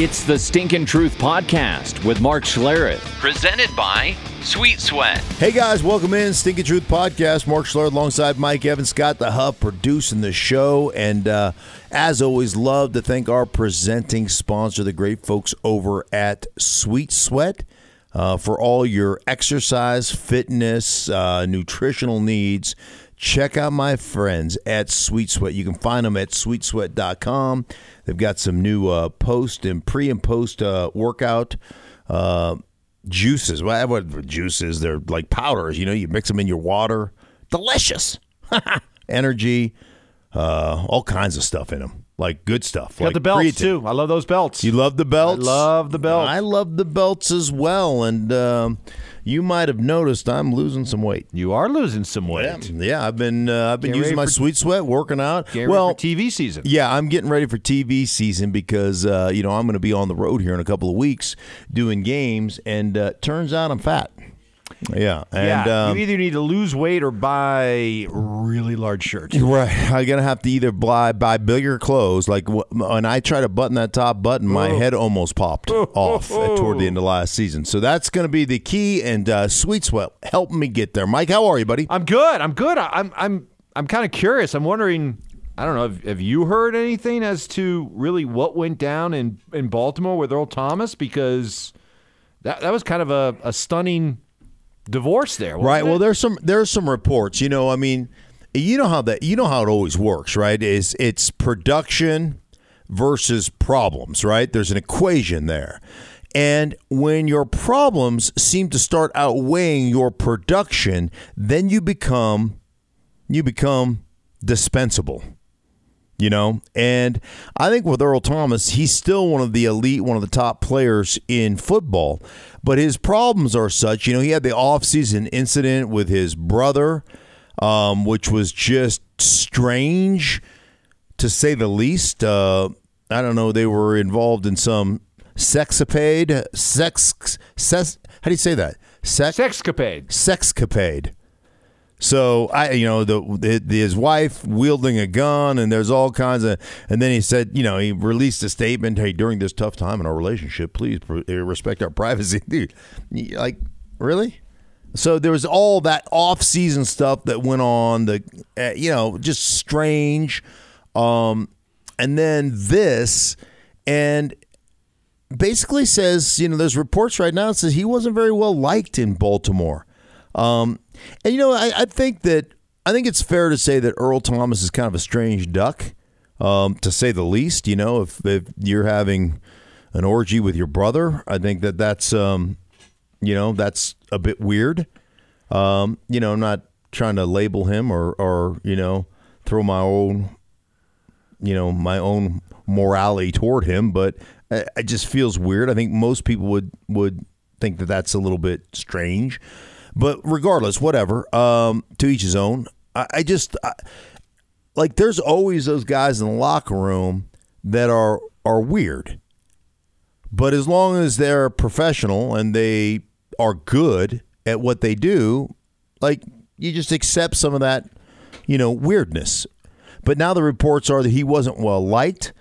It's the Stinkin' Truth Podcast with Mark Schlereth, presented by Sweet Sweat. Hey guys, welcome in Stinking Truth Podcast. Mark Schlereth alongside Mike Evans, Scott the Hub producing the show, and uh, as always, love to thank our presenting sponsor, the great folks over at Sweet Sweat. Uh, for all your exercise, fitness, uh, nutritional needs, check out my friends at Sweet Sweat. You can find them at sweetsweat.com. They've got some new uh, post and pre and post uh, workout uh, juices. Well, what juices? They're like powders. You know, you mix them in your water. Delicious. Energy, uh, all kinds of stuff in them. Like good stuff. Got like the belts creatine. too. I love those belts. You love the belts? I love the belts. I love the belts as well. And um, you might have noticed I'm losing some weight. you are losing some weight. Yeah, yeah I've been uh, I've been Getting using my for- sweet sweat, working out. Well, for TV season. yeah, I'm getting ready for TV season because uh, you know I'm going to be on the road here in a couple of weeks doing games, and uh, turns out I'm fat. Yeah, and yeah, um, you either need to lose weight or buy really large shirts. Right, I'm gonna have to either buy buy bigger clothes. Like wh- when I try to button that top button, my head almost popped off toward the end of last season. So that's gonna be the key. And uh, Sweet Sweat helping me get there. Mike, how are you, buddy? I'm good. I'm good. I'm I'm I'm kind of curious. I'm wondering. I don't know. Have, have you heard anything as to really what went down in in Baltimore with Earl Thomas? Because that that was kind of a, a stunning divorce there. Right. Well, it? there's some there's some reports. You know, I mean, you know how that you know how it always works, right? Is it's production versus problems, right? There's an equation there. And when your problems seem to start outweighing your production, then you become you become dispensable. You know, and I think with Earl Thomas, he's still one of the elite, one of the top players in football. But his problems are such, you know, he had the offseason incident with his brother, um, which was just strange to say the least. Uh, I don't know, they were involved in some sexapade, sex, sex how do you say that? Sex, sexcapade. sexcapade. So I, you know, the, the his wife wielding a gun, and there's all kinds of. And then he said, you know, he released a statement. Hey, during this tough time in our relationship, please uh, respect our privacy, dude. Like, really? So there was all that off-season stuff that went on. The, uh, you know, just strange. Um, and then this, and basically says, you know, there's reports right now that says he wasn't very well liked in Baltimore. Um, and you know, I, I think that I think it's fair to say that Earl Thomas is kind of a strange duck, um, to say the least. You know, if, if you're having an orgy with your brother, I think that that's um, you know that's a bit weird. Um, you know, I'm not trying to label him or or you know throw my own you know my own morality toward him, but it just feels weird. I think most people would would think that that's a little bit strange, but regardless, whatever. Um, to each his own. I, I just I, like there's always those guys in the locker room that are are weird, but as long as they're professional and they are good at what they do, like you just accept some of that, you know, weirdness. But now the reports are that he wasn't well liked.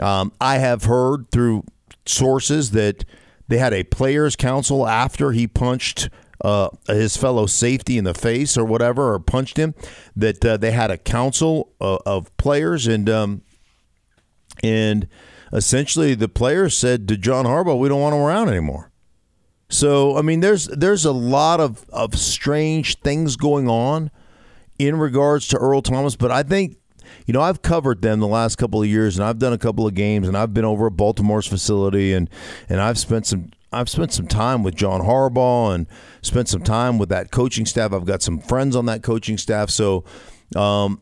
Um, I have heard through sources that they had a players' council after he punched uh, his fellow safety in the face or whatever, or punched him. That uh, they had a council of, of players, and um, and essentially the players said to John Harbaugh, "We don't want him around anymore." So I mean, there's there's a lot of of strange things going on in regards to Earl Thomas, but I think you know I've covered them the last couple of years, and I've done a couple of games, and I've been over at Baltimore's facility, and and I've spent some I've spent some time with John Harbaugh, and spent some time with that coaching staff. I've got some friends on that coaching staff, so um,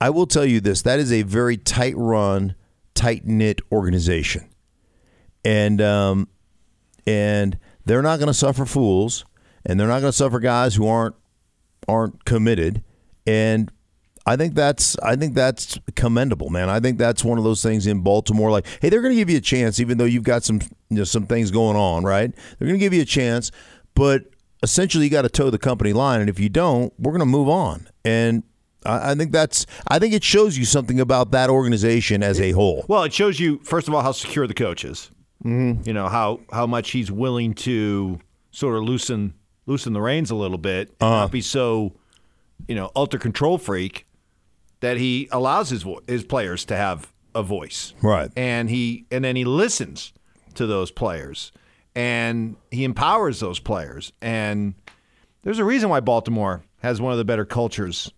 I will tell you this: that is a very tight run, tight knit organization, and um, and they're not going to suffer fools, and they're not going to suffer guys who aren't aren't committed. And I think that's I think that's commendable, man. I think that's one of those things in Baltimore. Like, hey, they're going to give you a chance, even though you've got some you know, some things going on, right? They're going to give you a chance, but essentially, you got to toe the company line, and if you don't, we're going to move on. And I, I think that's I think it shows you something about that organization as a whole. Well, it shows you first of all how secure the coach is. Mm-hmm. You know how how much he's willing to sort of loosen loosen the reins a little bit, and not be so you know ultra control freak that he allows his vo- his players to have a voice, Right. And he and then he listens to those players and he empowers those players. And there's a reason why Baltimore has one of the better cultures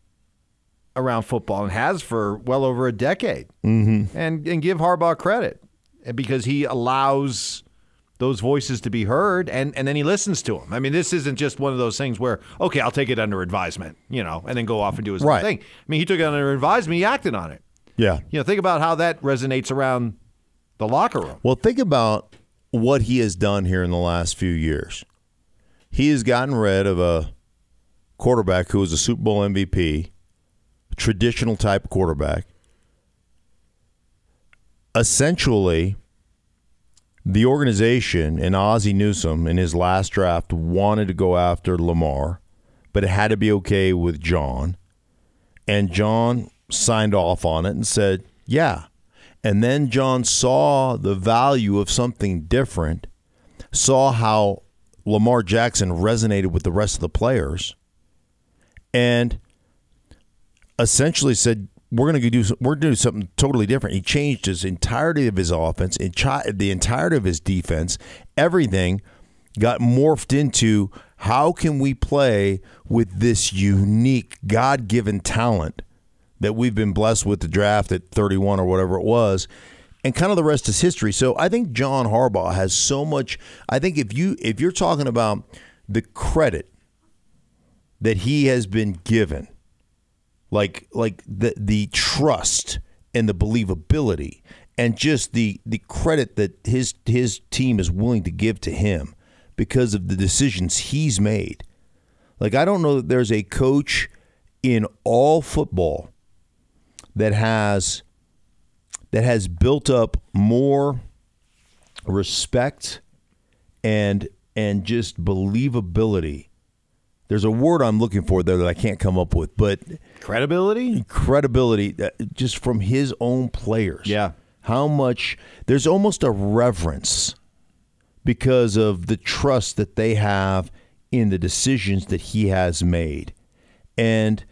around football and has for well over a decade. Mm-hmm. And and give Harbaugh credit because he allows those voices to be heard and, and then he listens to them. I mean, this isn't just one of those things where, okay, I'll take it under advisement, you know, and then go off and do his own Right. thing. I mean, he took it under advisement, he acted on it. Yeah. You know, think about how that resonates around the locker room. Well, think about what he has done here in the last few years. He has gotten rid of a quarterback who was a Super Bowl MVP, traditional type quarterback. Essentially, the organization and Ozzie Newsome in his last draft wanted to go after Lamar, but it had to be okay with John. And John signed off on it and said, yeah. And then John saw the value of something different, saw how Lamar Jackson resonated with the rest of the players, and essentially said, "We're going to do we're going to do something totally different." He changed his entirety of his offense, the entirety of his defense, everything got morphed into how can we play with this unique God-given talent that we've been blessed with the draft at 31 or whatever it was and kind of the rest is history so i think john harbaugh has so much i think if you if you're talking about the credit that he has been given like like the the trust and the believability and just the the credit that his his team is willing to give to him because of the decisions he's made like i don't know that there's a coach in all football that has that has built up more respect and and just believability. There's a word I'm looking for there that I can't come up with, but Credibility? credibility that just from his own players. Yeah. How much there's almost a reverence because of the trust that they have in the decisions that he has made. And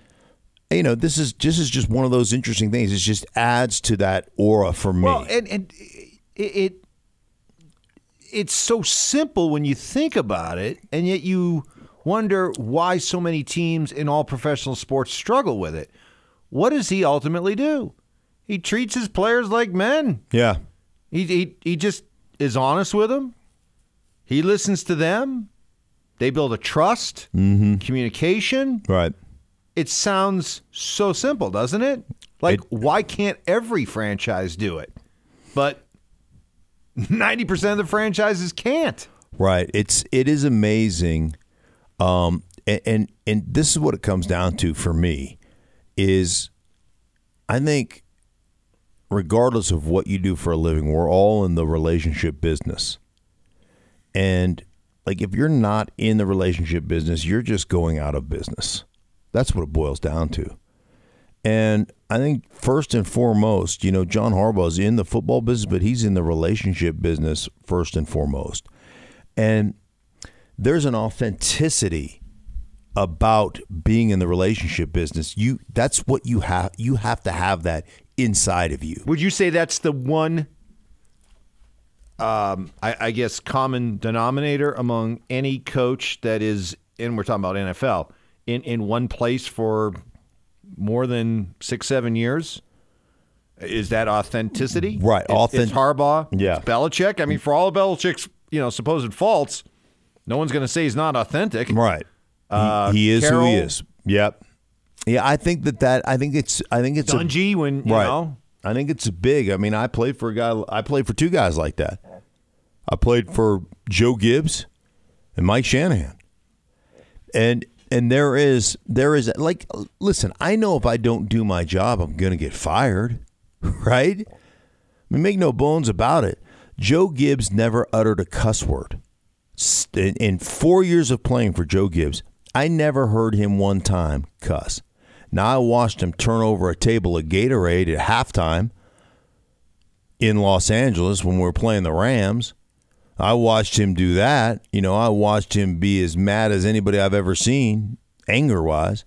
you know, this is this is just one of those interesting things. It just adds to that aura for me. Well, and, and it, it it's so simple when you think about it, and yet you wonder why so many teams in all professional sports struggle with it. What does he ultimately do? He treats his players like men. yeah. He he, he just is honest with them. He listens to them. They build a trust, mm-hmm. communication. Right. It sounds so simple, doesn't it? Like, It- why can't every franchise do it? But 90% of the franchises can't. Right. It's it is amazing. Um and, and and this is what it comes down to for me is I think regardless of what you do for a living, we're all in the relationship business. And like if you're not in the relationship business, you're just going out of business. That's what it boils down to. And I think first and foremost, you know, John Harbaugh is in the football business, but he's in the relationship business first and foremost. And there's an authenticity about being in the relationship business. You that's what you have you have to have that inside of you. Would you say that's the one, um, I, I guess, common denominator among any coach that is, and we're talking about NFL, in, in one place for more than six, seven years? Is that authenticity? Right, authentic- it's Harbaugh. Yeah. It's Belichick. I mean, for all of Belichick's you know supposed faults, no one's going to say he's not authentic. Right. He- Uh, he, is who he is. Yep. Yeah, I think that that I think it's I think it's a, Dungy, when you right. know, I think it's big. I mean, I played for a guy. I played for two guys like that. I played for Joe Gibbs and Mike Shanahan, and and there is there is like listen. I know if I don't do my job, I'm going to get fired, right? I mean, make no bones about it. Joe Gibbs never uttered a cuss word. In four years of playing for Joe Gibbs, I never heard him one time cuss. Now I watched him turn over a table of Gatorade at halftime in Los Angeles when we were playing the Rams, I watched him do that. You know, I watched him be as mad as anybody I've ever seen, anger wise,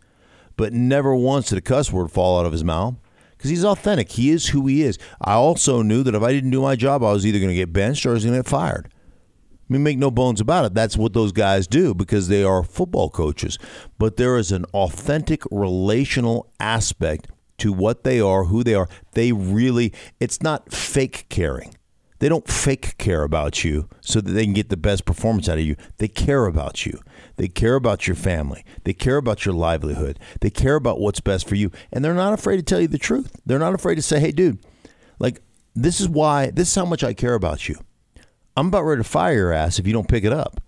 but never once did a cuss word fall out of his mouth because he's authentic. He is who he is. I also knew that if I didn't do my job, I was either going to get benched or I was going to get fired. I mean, make no bones about it. That's what those guys do because they are football coaches. But there is an authentic relational aspect to what they are, who they are. They really, it's not fake caring. They don't fake care about you so that they can get the best performance out of you. They care about you. They care about your family. They care about your livelihood. They care about what's best for you. And they're not afraid to tell you the truth. They're not afraid to say, hey, dude, like, this is why, this is how much I care about you. I'm about ready to fire your ass if you don't pick it up.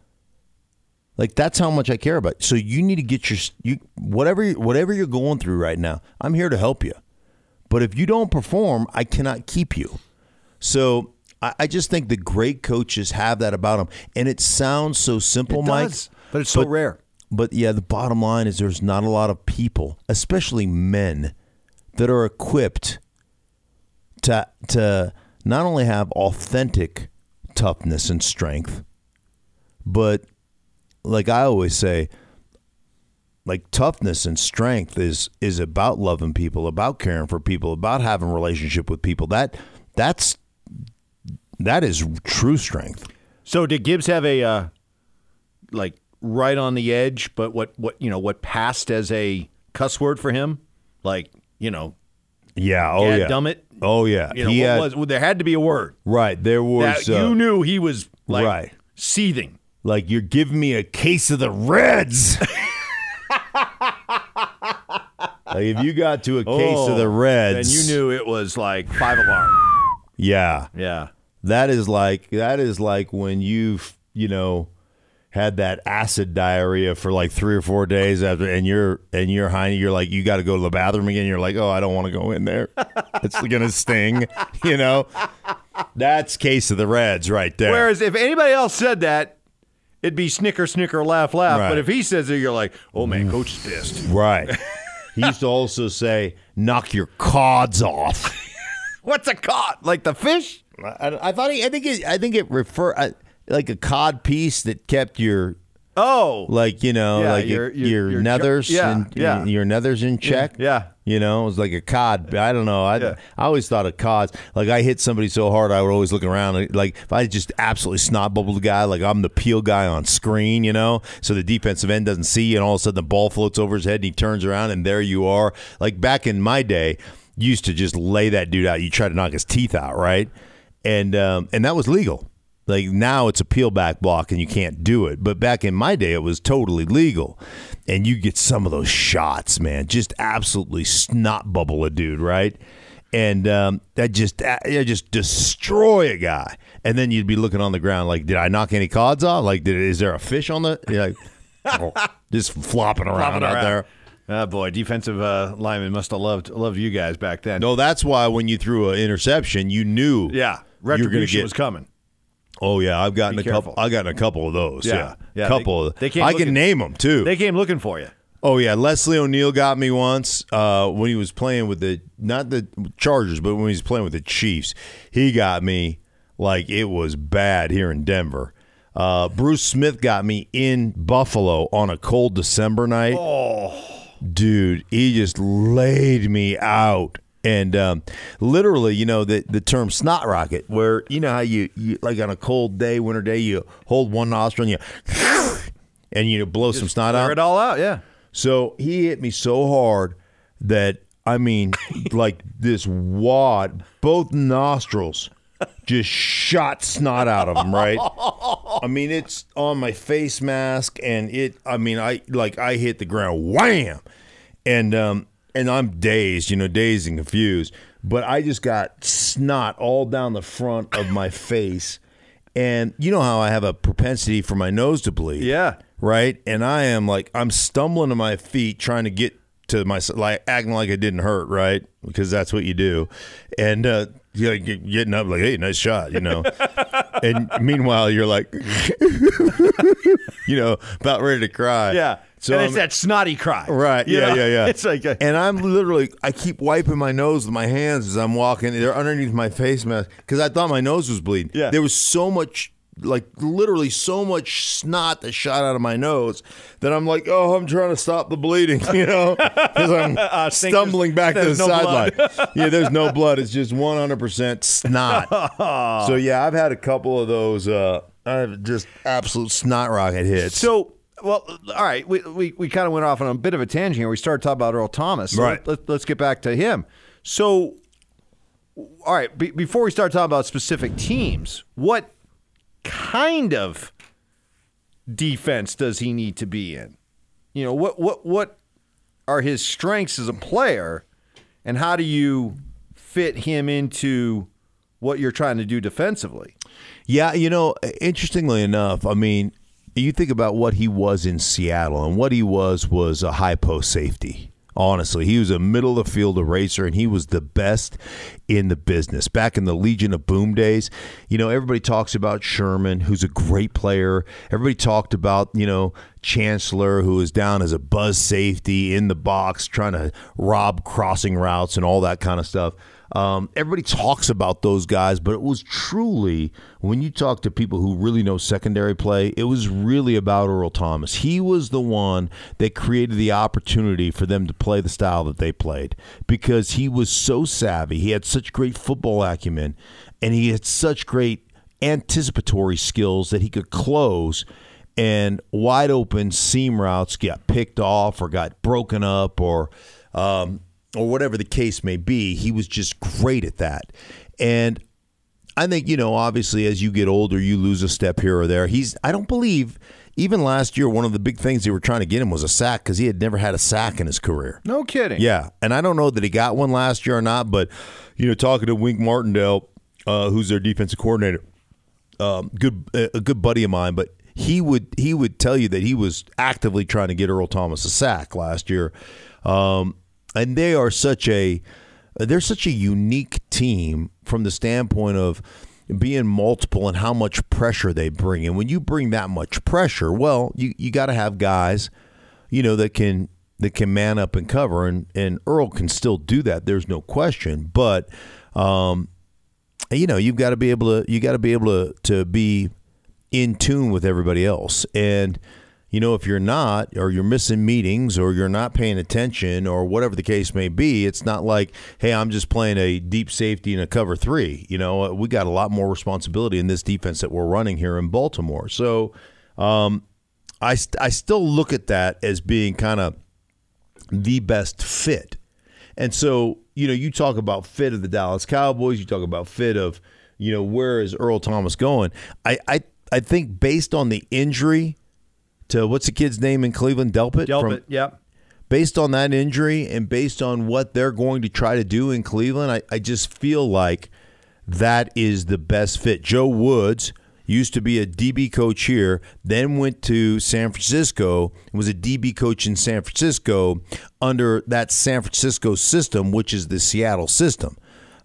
Like that's how much I care about. So you need to get your you whatever whatever you're going through right now. I'm here to help you. But if you don't perform, I cannot keep you. So I, I just think the great coaches have that about them, and it sounds so simple, It Mike. does, but it's so rare. But yeah, the bottom line is there's not a lot of people, especially men, that are equipped to to not only have authentic toughness and strength, but like I always say, like toughness and strength is is about loving people, about caring for people, about having a relationship with people. That that's that is true strength. So did Gibbs have a uh, like right on the edge, but what what you know what passed as a cuss word for him? Like you know, Yeah. Oh yeah. dumb it. Oh yeah. You know He had- was well, there had to be a word right. There was that uh, you knew he was like Right. seething. Like you're giving me a case of the Reds. like if you got to a case of the Reds, and Oh, you knew it was like five alarm. yeah, Yeah, that is like that is like when you've you know had that acid diarrhea for like three or four days after, and you're and you're high, you're like you got to go to the bathroom again. You're like, oh, I don't want to go in there. it's gonna sting, you know. That's case of the Reds right there. Whereas if anybody else said that, it'd be snicker, snicker, laugh, laugh. Right. But if he says it, you're like, oh man, coach is pissed. right. he used to also say, "Knock your cods off." What's a cod? Like the fish? I, I thought he. I think it. I think it refer I, like a cod piece that kept your Oh, like you know Yeah, like your- your your- nethers ju- yeah, in, yeah. your nethers in check. yeah. You know, it was like a cod. I don't know. I Yeah. I always thought of cods. Like I hit somebody so hard, I would always look around. Like if I just absolutely snot bubbled the guy, like I'm the peel guy on screen, you know, so the defensive end doesn't see, you, and all of a sudden the ball floats over his head, and he turns around, and there you are. Like back in my day, you used to just lay that dude out. You try to knock his teeth out, right? And um, and that was legal. Like now it's a peel back block and you can't do it. But back in my day, it was totally legal. And you get some of those shots, man, just absolutely snot bubble a dude, right? And um, that just that just destroy a guy. And then you'd be looking on the ground like, did I knock any cods off? Like, did, is there a fish on the? Like, oh, just flopping around Flopping out around. there. Oh boy, defensive uh, lineman must have loved loved you guys back then. No, that's why when you threw an interception, you knew Yeah, you were retribution get was coming. Oh yeah, I've gotten Be a couple. careful. I gotten a couple of those. Yeah. Yeah, Yeah, couple. they- of they came I can name them too. They came looking for you. oh yeah, Leslie O'Neal got me once uh, when he was playing with the not the Chargers, but when he was playing with the Chiefs. He got me like it was bad here in Denver. Uh, Bruce Smith got me in Buffalo on a cold December night. Oh, dude, he just laid me out. And um, literally, you know, the the term snot rocket, where you know how you, you like on a cold day, winter day, you hold one nostril and you and you blow some snot out. it all out. Yeah. So he hit me so hard that I mean, like this wad, both nostrils just shot snot out of him. Right? I mean, it's on my face mask, and it. I mean, I like I hit the ground, wham, and um, and I'm dazed, you know, dazed and confused. But I just got snot all down the front of my face, and you know how I have a propensity for my nose to bleed Yeah. right? And I am like, I'm stumbling to my feet, trying to get to my like acting like it didn't hurt, right? Because that's what you do. And uh, you're like getting up, like, hey, nice shot, you know. and meanwhile, you're like, you know, about ready to cry. Yeah. So and it's I'm- that snotty cry. Right. Yeah, know? yeah, yeah. It's like a, and I'm literally, I keep wiping my nose with my hands as I'm walking. They're underneath my face mask because I thought my nose was bleeding. Yeah. There was so much like literally so much snot that shot out of my nose that I'm like, oh, I'm trying to stop the bleeding, you know, because I'm Uh, stumbling back to the no sideline. yeah, there's no blood. It's just 100% snot. so yeah, I've had a couple of those. Uh, I've just absolute snot rocket hits. So, well, all right. We, we, we kind of went off on a bit of a tangent here. We started talking about Earl Thomas. So Right. Let, us get back to him. So, all right. Be, before we start talking about specific teams, what kind of defense does he need to be in? You know, what what what are his strengths as a player, and how do you fit him into what you're trying to do defensively? Yeah, you know, interestingly enough, I mean, you think about what he was in Seattle, and what he was was a high post safety. Honestly, he was a middle of the field eraser, and he was the best in the business. Back in the Legion of Boom days, you know, everybody talks about Sherman, who's a great player. Everybody talked about, you know, Chancellor, who was down as a buzz safety in the box, trying to rob crossing routes and all that kind of stuff. Um, everybody talks about those guys, but it was truly when you talk to people who really know secondary play, it was really about Earl Thomas. He was the one that created the opportunity for them to play the style that they played because he was so savvy. He had such great football acumen and he had such great anticipatory skills that he could close and wide open seam routes got picked off or got broken up or um, or whatever the case may be. He was just great at that. And I think, you know, obviously as you get older, you lose a step here or there. He's, I don't believe, even last year, one of the big things they were trying to get him was a sack because he had never had a sack in his career. No kidding. Yeah. And I don't know that he got one last year or not, but, you know, talking to Wink Martindale, uh, who's their defensive coordinator, um, good a good buddy of mine, but he would he would tell you that he was actively trying to get Earl Thomas a sack last year, um, and they are such a they're such a unique team from the standpoint of being multiple and how much pressure they bring. And when you bring that much pressure, well, you you got to have guys, you know, that can that can man up and cover, and and Earl can still do that. There's no question, but. Um, you know you've got to be able to you got to be able to to be in tune with everybody else and you know if you're not or you're missing meetings or you're not paying attention or whatever the case may be it's not like hey i'm just playing a deep safety and a cover three. You know we got a lot more responsibility in this defense that we're running here in baltimore. So um, I, st- I still look at that as being kind of the best fit. And so, you know, you talk about fit of the Dallas Cowboys, you talk about fit of, you know, where is Earl Thomas going? I I, I think based on the injury to what's the kid's name in Cleveland, Delpit? Delpit, yep. Based on that injury and based on what they're going to try to do in Cleveland, I, I just feel like that is the best fit. Joe Woods used to be a DB coach here, then went to San Francisco and was a DB coach in San Francisco under that San Francisco system, which is the Seattle system.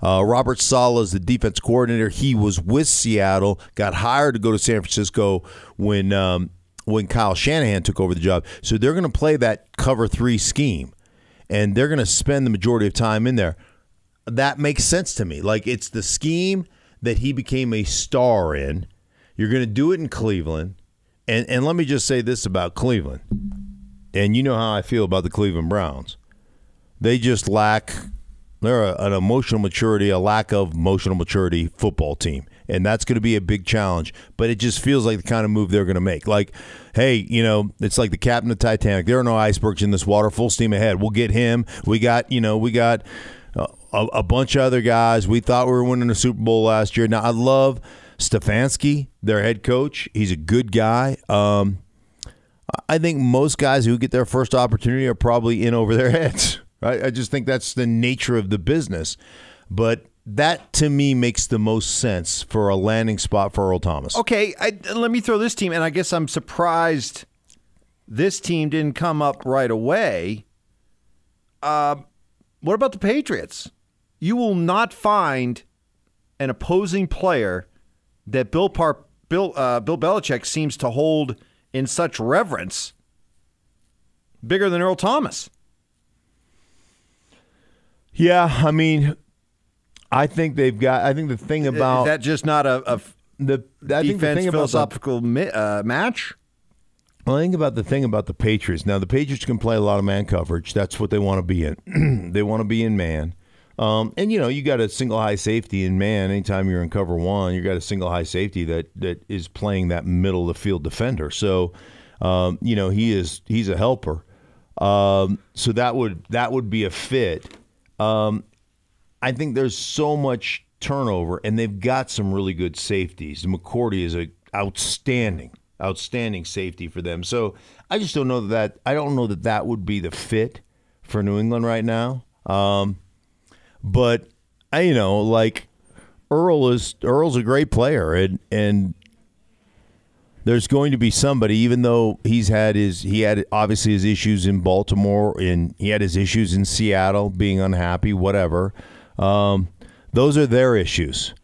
Uh, Robert Saleh is the defense coordinator. He was with Seattle, got hired to go to San Francisco when um, when Kyle Shanahan took over the job. So they're going to play that cover three scheme, and they're going to spend the majority of time in there. That makes sense to me. Like it's the scheme that he became a star in. You're going to do it in Cleveland. And and let me just say this about Cleveland. And you know how I feel about the Cleveland Browns. They just lack they're a, an emotional maturity, a lack of emotional maturity football team. And that's going to be a big challenge, but it just feels like the kind of move they're going to make. Like, hey, you know, it's like the captain of Titanic. There are no icebergs in this water. Full steam ahead. We'll get him. We got, you know, we got uh, a, a bunch of other guys. We thought we were winning the Super Bowl last year. Now, I love Stefanski, their head coach. He's a good guy. Um, I think most guys who get their first opportunity are probably in over their heads. I just think that's the nature of the business. But that to me makes the most sense for a landing spot for Earl Thomas. Okay, I, let me throw this team, and I guess I'm surprised this team didn't come up right away. Uh, what about the Patriots? You will not find an opposing player that Bill Par- Bill uh, Bill Belichick seems to hold in such reverence bigger than Earl Thomas. Yeah, I mean, I think they've got. I think the thing about Is that just not a, a the I think the defense thing about the, philosophical uh, match. Well, think about the thing about the Patriots. Now, the Patriots can play a lot of man coverage. That's what they want to be in. they want to be in man. Um, and you know, you got a single high safety in man. Anytime you're in cover one, you got a single high safety that that is playing that middle of the field defender. So, um, you know, he is he's a helper. Um, so that would that would be a fit. Um, I think there's so much turnover, and they've got some really good safeties. McCourty is a outstanding, outstanding safety for them. So I just don't know that, I don't know that that would be the fit for New England right now. Um, but I, you know, like Earl is Earl's a great player, and and there's going to be somebody, even though he's had his he had obviously his issues in Baltimore, and he had his issues in Seattle, being unhappy, whatever. Um, those are their issues,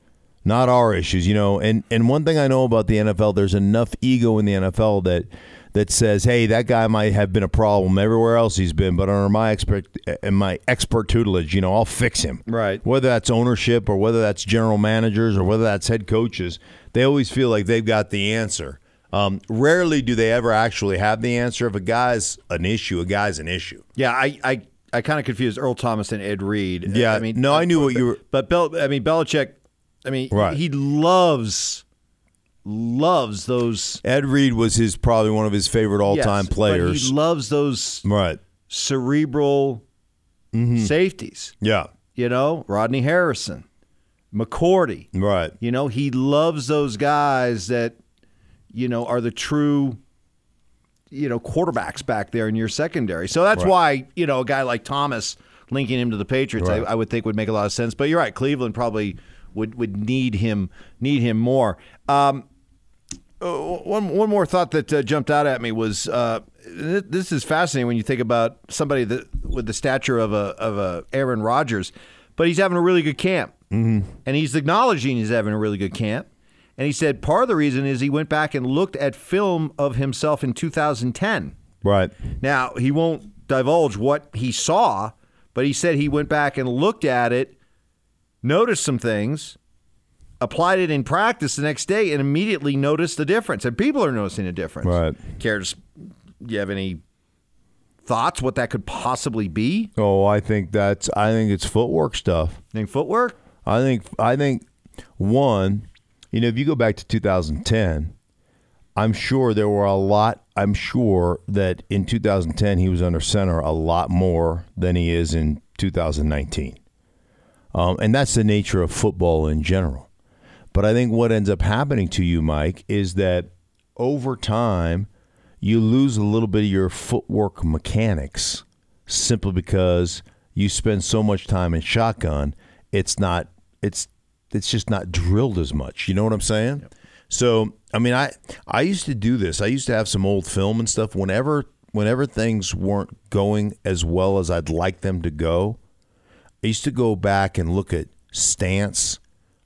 not our issues, you know. And and one thing I know about the NFL, there's enough ego in the NFL that that says, "Hey, that guy might have been a problem everywhere else he's been, but under my expert in my expert tutelage, you know, I'll fix him." Right. Whether that's ownership or whether that's general managers or whether that's head coaches, they always feel like they've got the answer. Um, rarely do they ever actually have the answer. If a guy's an issue, a guy's an issue. Yeah, I I, I kind of confused Earl Thomas and Ed Reed. Yeah, I mean, no, I knew what you were- But Bel, I mean, Belichick. I mean, Right. he loves loves those Ed Reed was his probably one of his favorite all-time yes, but players. he loves those right. cerebral Mm-hmm. safeties. Yeah. You know, Rodney Harrison, McCourty. Right. You know, he loves those guys that, you know, are the true, you know, quarterbacks back there in your secondary. So that's Right. why, you know, a guy like Thomas linking him to the Patriots, Right. I, I would think would make a lot of sense. But you're right, Cleveland probably would would need him need him more. Um, uh, one one more thought that uh, jumped out at me was uh, th- this is fascinating when you think about somebody that with the stature of a of a Aaron Rodgers, but he's having a really good camp, mm-hmm. and he's acknowledging he's having a really good camp. And he said part of the reason is he went back and looked at film of himself in 2010. Right. Now he won't divulge what he saw, but he said he went back and looked at it, noticed some things, applied it in practice the next day, and immediately noticed the difference. And people are noticing a difference. Right. Cares? Do you have any thoughts what that could possibly be? Oh, I think that's I think it's footwork stuff. Think footwork? I think I think one, you know, if you go back to 2010, I'm sure there were a lot. I'm sure that in 2010 he was under center a lot more than he is in 2019, um, and that's the nature of football in general. But I think what ends up happening to you, Mike, is that over time you lose a little bit of your footwork mechanics simply because you spend so much time in shotgun. It's not. It's it's just not drilled as much. You know what I'm saying? So I mean, I I used to do this. I used to have some old film and stuff. Whenever whenever things weren't going as well as I'd like them to go, I used to go back and look at stance.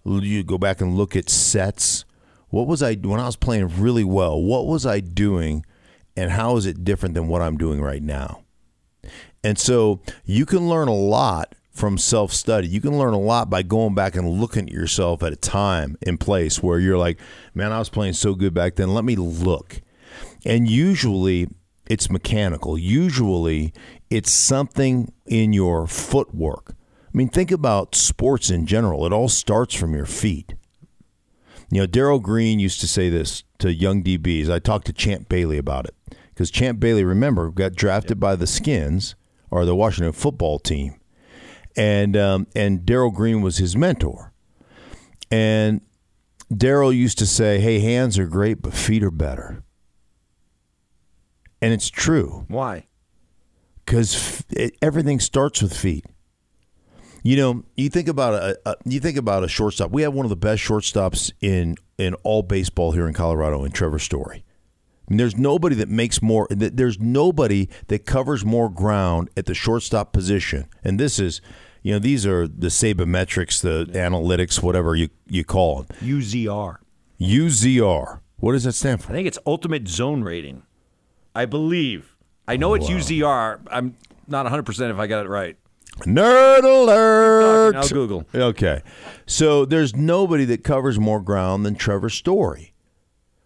You go back and look at sets. What was I when I was playing really well? What was I doing, and how is it different than what I'm doing right now? And so you can learn a lot from self study. You can learn a lot by going back and looking at yourself at a time and place where you're like, man, I was playing so good back then. Let me look. And usually it's mechanical. Usually it's something in your footwork. I mean, think about sports in general. It all starts from your feet. You know, Darrell Green used to say this to young DBs. I talked to Champ Bailey about it because Champ Bailey, remember, got drafted by the Skins or the Washington football team, and um, and Darrell Green was his mentor. And Darrell used to say, "Hey, hands are great, but feet are better," and it's true Why? because f- everything starts with feet. You know, you think about a, a you think about a shortstop. We have one of the best shortstops in in all baseball here in Colorado, in Trevor Story. I mean, there's nobody that makes more. There's nobody that covers more ground at the shortstop position. And this is, you know, these are the sabermetrics, the analytics, whatever you you call them. UZR. UZR. What does that stand for? I think it's ultimate zone rating. I believe. I know it's UZR. I'm not 100% if I got it right. Nerd alert! I'll Google. Okay. So there's nobody that covers more ground than Trevor Story.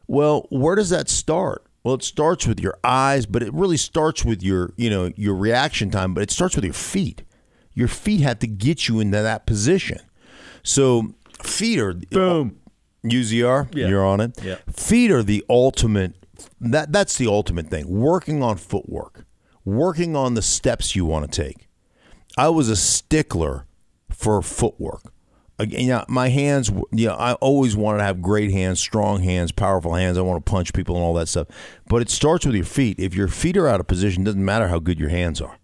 Well, where does that start? Well, it starts with your eyes, but it really starts with your, you know, your reaction time, but it starts with your feet. Your feet have to get you into that position. So feet are Boom. UZR, Yeah. you're on it. Yeah. Feet are the ultimate that that's the ultimate thing. Working on footwork, working on the steps you want to take. I was a stickler for footwork. Again, yeah, my hands. Yeah, I always wanted to have great hands, strong hands, powerful hands. I want to punch people and all that stuff. But it starts with your feet. If your feet are out of position, it doesn't matter how good your hands are.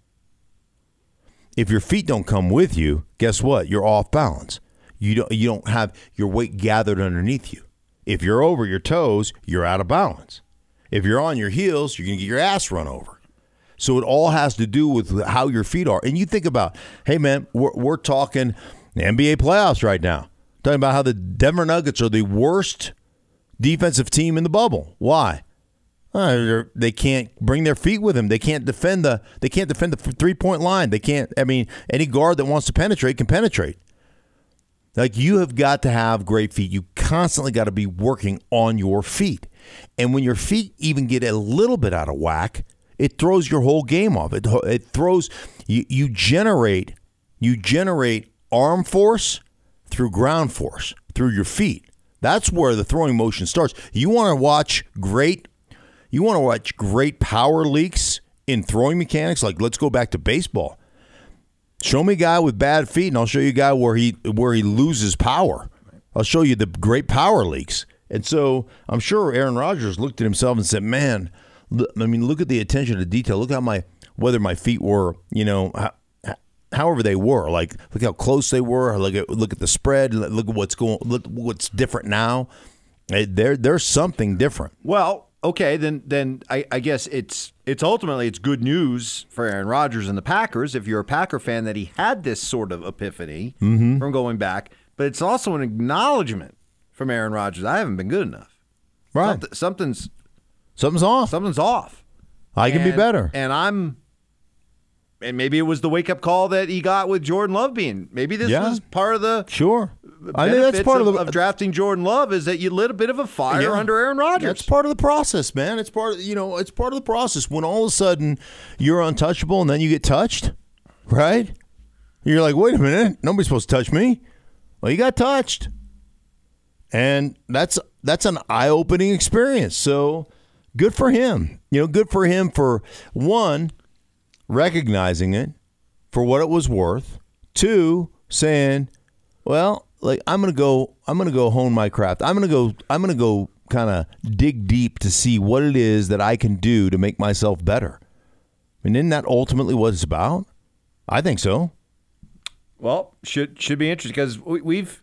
If your feet don't come with you, guess what? You're off balance. You don't. You don't have your weight gathered underneath you. If you're over your toes, you're out of balance. If you're on your heels, you're gonna get your ass run over. So it all has to do with how your feet are. And you think about, hey man, we're, we're talking NBA playoffs right now. Talking about how the Denver Nuggets are the worst defensive team in the bubble. Why? Uh, they can't bring their feet with them. They can't defend the. They can't defend the three point line. They can't. I mean, any guard that wants to penetrate can penetrate. Like you have got to have great feet. You constantly got to be working on your feet. And when your feet even get a little bit out of whack, it throws your whole game off. It it throws you you generate you generate arm force through ground force through your feet. That's where the throwing motion starts. You want to watch great you want to watch great power leaks in throwing mechanics like let's go back to baseball. Show me a guy with bad feet, and I'll show you a guy where he where he loses power. I'll show you the great power leaks. And so I'm sure Aaron Rodgers looked at himself and said, "Man, I mean, look at the attention to detail. Look how my whether my feet were, you know, however they were. Like look how close they were. Look at look at the spread. Look at what's going. Look what's different now. Eh, There there's something different. Well, okay, then then I, I guess it's it's ultimately it's good news for Aaron Rodgers and the Packers if you're a Packer fan that he had this sort of epiphany Mm-hmm. from going back, but it's also an acknowledgement from Aaron Rodgers. I haven't been good enough. Right. Something- something's Something's off. something's off. I can be better. And I'm and maybe it was the wake up call that he got with Jordan Love being. Maybe this Yeah. was part of the Sure. I think that's part of, of the of drafting Jordan Love is that you lit a bit of a fire Yeah. under Aaron Rodgers. That's part of the process, man. It's part of you know, it's part of the process. When all of a sudden you're untouchable and then you get touched, right? You're like, wait a minute, nobody's supposed to touch me. Well, you got touched. And that's that's an eye-opening experience. So good for him. You know, good for him for one, recognizing it for what it was worth. Two, saying, well, like I'm gonna go, I'm gonna go hone my craft. I'm gonna go, I'm gonna go kind of dig deep to see what it is that I can do to make myself better. I mean, isn't that ultimately what it's about? I think so. Well, should should be interesting because we, we've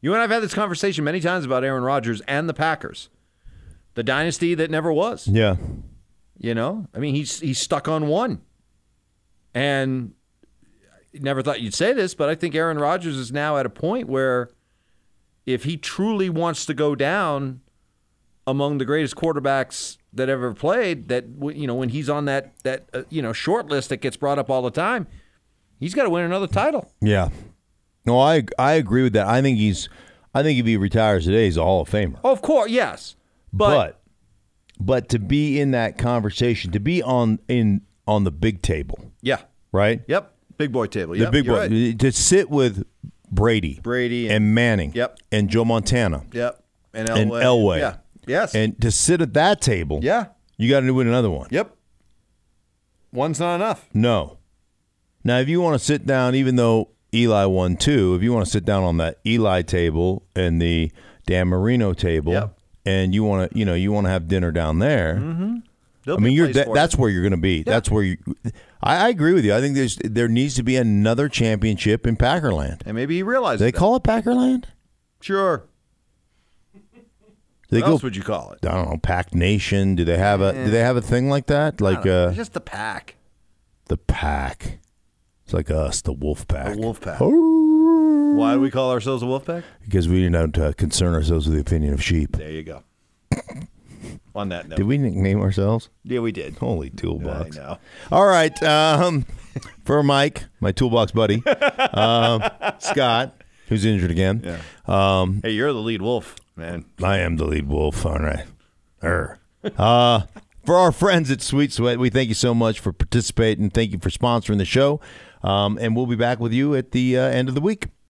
you and I've had this conversation many times about Aaron Rodgers and the Packers, the dynasty that never was. Yeah. You know, I mean, he's he's stuck on one, and I never thought you'd say this, but I think Aaron Rodgers is now at a point where, if he truly wants to go down among the greatest quarterbacks that ever played, that you know when he's on that that uh, you know short list that gets brought up all the time, he's got to win another title. Yeah. No, I I agree with that. I think he's I think if he retires today, he's a Hall of Famer. Oh, of course, yes, but, but but to be in that conversation, to be on in on the big table, yeah, right? yep, big boy table, The yep, big you're boy right. to sit with Brady, Brady and, and- Manning, Yep. and Joe Montana, yep, and Elway, and Elway, yeah, yes, and to sit at that table, yeah, you got to win another one. yep. One's not enough. No. Now, if you want to sit down, even though Eli won two, if you want to sit down on that Eli table and the Dan Marino table, Yep. and you want to, you know, you want to have dinner down there. Mm-hmm. There'll I mean, you're that, that's where you're going to be. That's where you. I, I agree with you. I think there's there needs to be another championship in Packerland. and maybe he realizes Do they that. call it Packerland? Sure. Do they what go? else would you call it? I don't know. Pack Nation. Do they have a? Do they have a thing like that? Like uh, just the pack. the Pack. It's like us, the Wolf Pack. The wolf pack. Oh. Why do we call ourselves a wolf pack? Because we don't uh, concern ourselves with the opinion of sheep. There you go. On that note. Did we nickname ourselves? Yeah, we did. Holy toolbox! I know. All right, um, for Mike, my toolbox buddy, um, Scott, who's injured again. Yeah. Um, Hey, you're the lead wolf, man. I am the lead wolf. All right. Err. Uh, for our friends at Sweet Sweat, we thank you so much for participating. Thank you for sponsoring the show. Um, and we'll be back with you at the uh, end of the week.